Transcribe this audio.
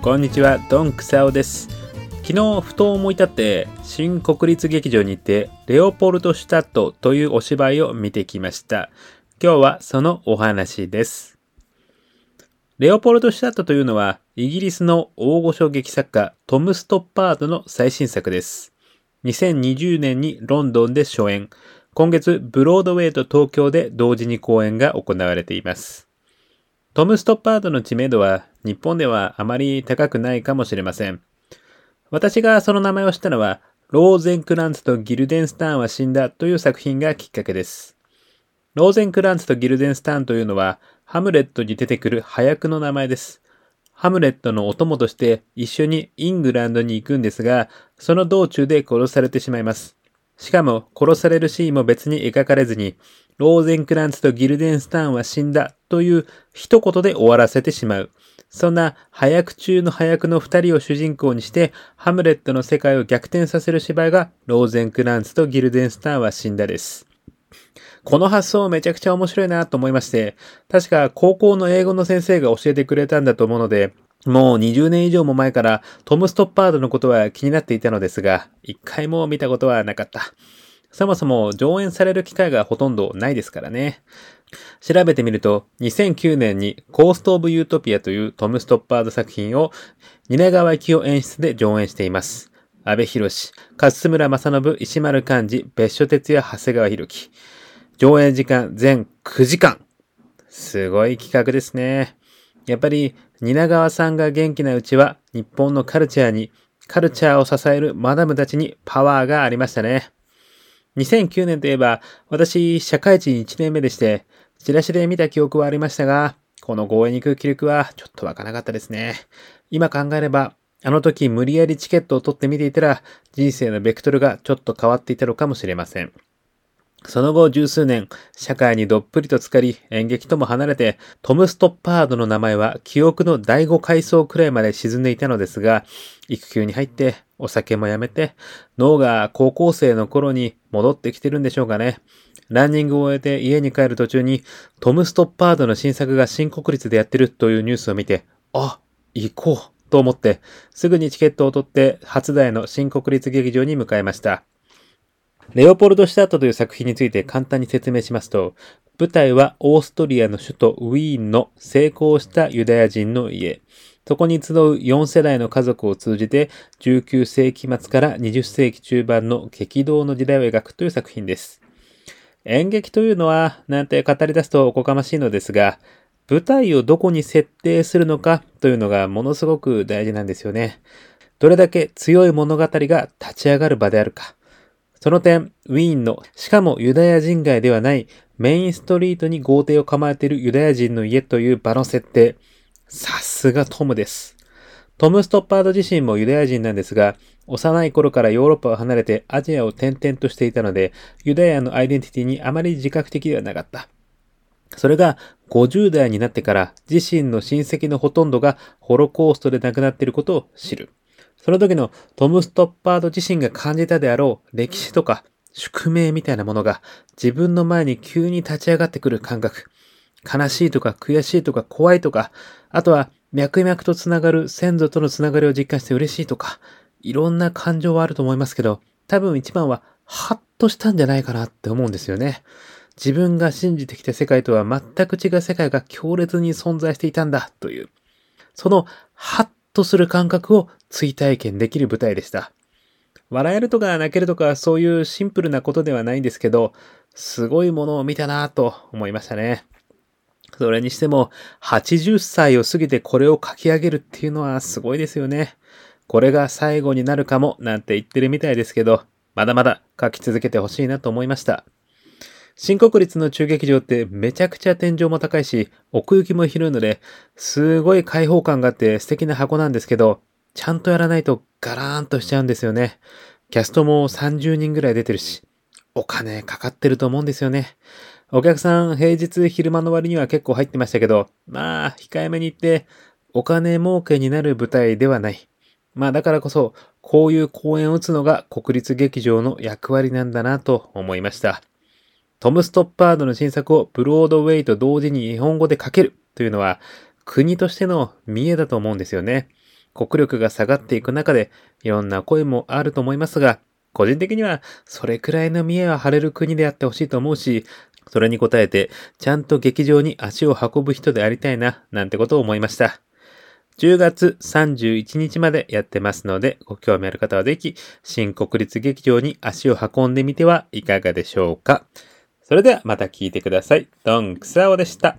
こんにちは、ドンクサオです。昨日、ふと思い立って、新国立劇場に行って、レオポルト・シュタットというお芝居を見てきました。今日はそのお話です。レオポルト・シュタットというのは、イギリスの大御所劇作家、トム・ストッパードの最新作です。2020年にロンドンで初演、今月、ブロードウェイと東京で同時に公演が行われています。トム・ストッパードの知名度は日本ではあまり高くないかもしれません。私がその名前を知ったのは、ローゼンクランツとギルデンスターンは死んだという作品がきっかけです。ローゼンクランツとギルデンスターンというのは、ハムレットに出てくる早役の名前です。ハムレットのお供として一緒にイングランドに行くんですが、その道中で殺されてしまいます。しかも、殺されるシーンも別に描かれずに、ローゼンクランツとギルデンスターンは死んだという一言で終わらせてしまう。そんな早く中の早くの二人を主人公にして、ハムレットの世界を逆転させる芝居が、ローゼンクランツとギルデンスターは死んだです。この発想めちゃくちゃ面白いなと思いまして、確か高校の英語の先生が教えてくれたんだと思うので、もう20年以上も前からトム・ストッパードのことは気になっていたのですが、一回も見たことはなかった。そもそも上演される機会がほとんどないですからね。調べてみると、2009年にコースト・オブ・ユートピアというトム・ストッパード作品を蜷川幸雄演出で上演しています。安部寛、勝村正信、石丸幹二、別所哲也、長谷川博己。上演時間全9時間。すごい企画ですね。やっぱり、蜷川さんが元気なうちは、日本のカルチャーに、カルチャーを支えるマダムたちにパワーがありましたね。2009年といえば、私、社会人1年目でして、チラシで見た記憶はありましたが、この合意に行く気力はちょっとわかなかったですね。今考えれば、あの時無理やりチケットを取って見ていたら、人生のベクトルがちょっと変わっていたのかもしれません。その後十数年、社会にどっぷりと浸かり、演劇とも離れて、トム・ストッパードの名前は記憶の第五階層くらいまで沈んでいたのですが、育休に入って、お酒もやめて、脳が高校生の頃に戻ってきてるんでしょうかね。ランニングを終えて家に帰る途中に、トム・ストッパードの新作が新国立でやってるというニュースを見て、あ、行こうと思って、すぐにチケットを取って、初台の新国立劇場に向かいました。レオポルド・シュタットという作品について簡単に説明しますと、舞台はオーストリアの首都ウィーンの成功したユダヤ人の家。そこに集う4世代の家族を通じて、19世紀末から20世紀中盤の激動の時代を描くという作品です。演劇というのは、なんて語り出すとおこがましいのですが、舞台をどこに設定するのかというのがものすごく大事なんですよね。どれだけ強い物語が立ち上がる場であるか。その点、ウィーンの、しかもユダヤ人街ではないメインストリートに豪邸を構えているユダヤ人の家という場の設定。さすがトムです。トム・ストッパード自身もユダヤ人なんですが、幼い頃からヨーロッパを離れてアジアを転々としていたので、ユダヤのアイデンティティにあまり自覚的ではなかった。それが50代になってから自身の親戚のほとんどがホロコーストで亡くなっていることを知る。その時のトム・ストッパード自身が感じたであろう歴史とか宿命みたいなものが自分の前に急に立ち上がってくる感覚。悲しいとか悔しいとか怖いとか、あとは脈々とつながる先祖とのつながりを実感して嬉しいとか、いろんな感情はあると思いますけど、多分一番はハッとしたんじゃないかなって思うんですよね。自分が信じてきた世界とは全く違う世界が強烈に存在していたんだという、そのハッとする感覚を追体験できる舞台でした。笑えるとか泣けるとかそういうシンプルなことではないんですけど、すごいものを見たなぁと思いましたね。それにしても、80歳を過ぎてこれを書き上げるっていうのはすごいですよね。これが最後になるかもなんて言ってるみたいですけど、まだまだ書き続けてほしいなと思いました。新国立の中劇場ってめちゃくちゃ天井も高いし、奥行きも広いので、すごい開放感があって素敵な箱なんですけど、ちゃんとやらないとガラーンとしちゃうんですよね。キャストも30人ぐらい出てるし、お金かかってると思うんですよね。お客さん平日昼間の割には結構入ってましたけど、まあ、控えめに言って、お金儲けになる舞台ではない。まあだからこそ、こういう公演を打つのが国立劇場の役割なんだなと思いました。トム・ストッパードの新作をブロードウェイと同時に日本語で書けるというのは、国としての見栄だと思うんですよね。国力が下がっていく中で、いろんな声もあると思いますが、個人的には、それくらいの見栄は晴れる国であってほしいと思うし、それに応えて、ちゃんと劇場に足を運ぶ人でありたいな、なんてことを思いました。10月31日までやってますので、ご興味ある方はぜひ、新国立劇場に足を運んでみてはいかがでしょうか。それではまた聞いてください。ドンクサオでした。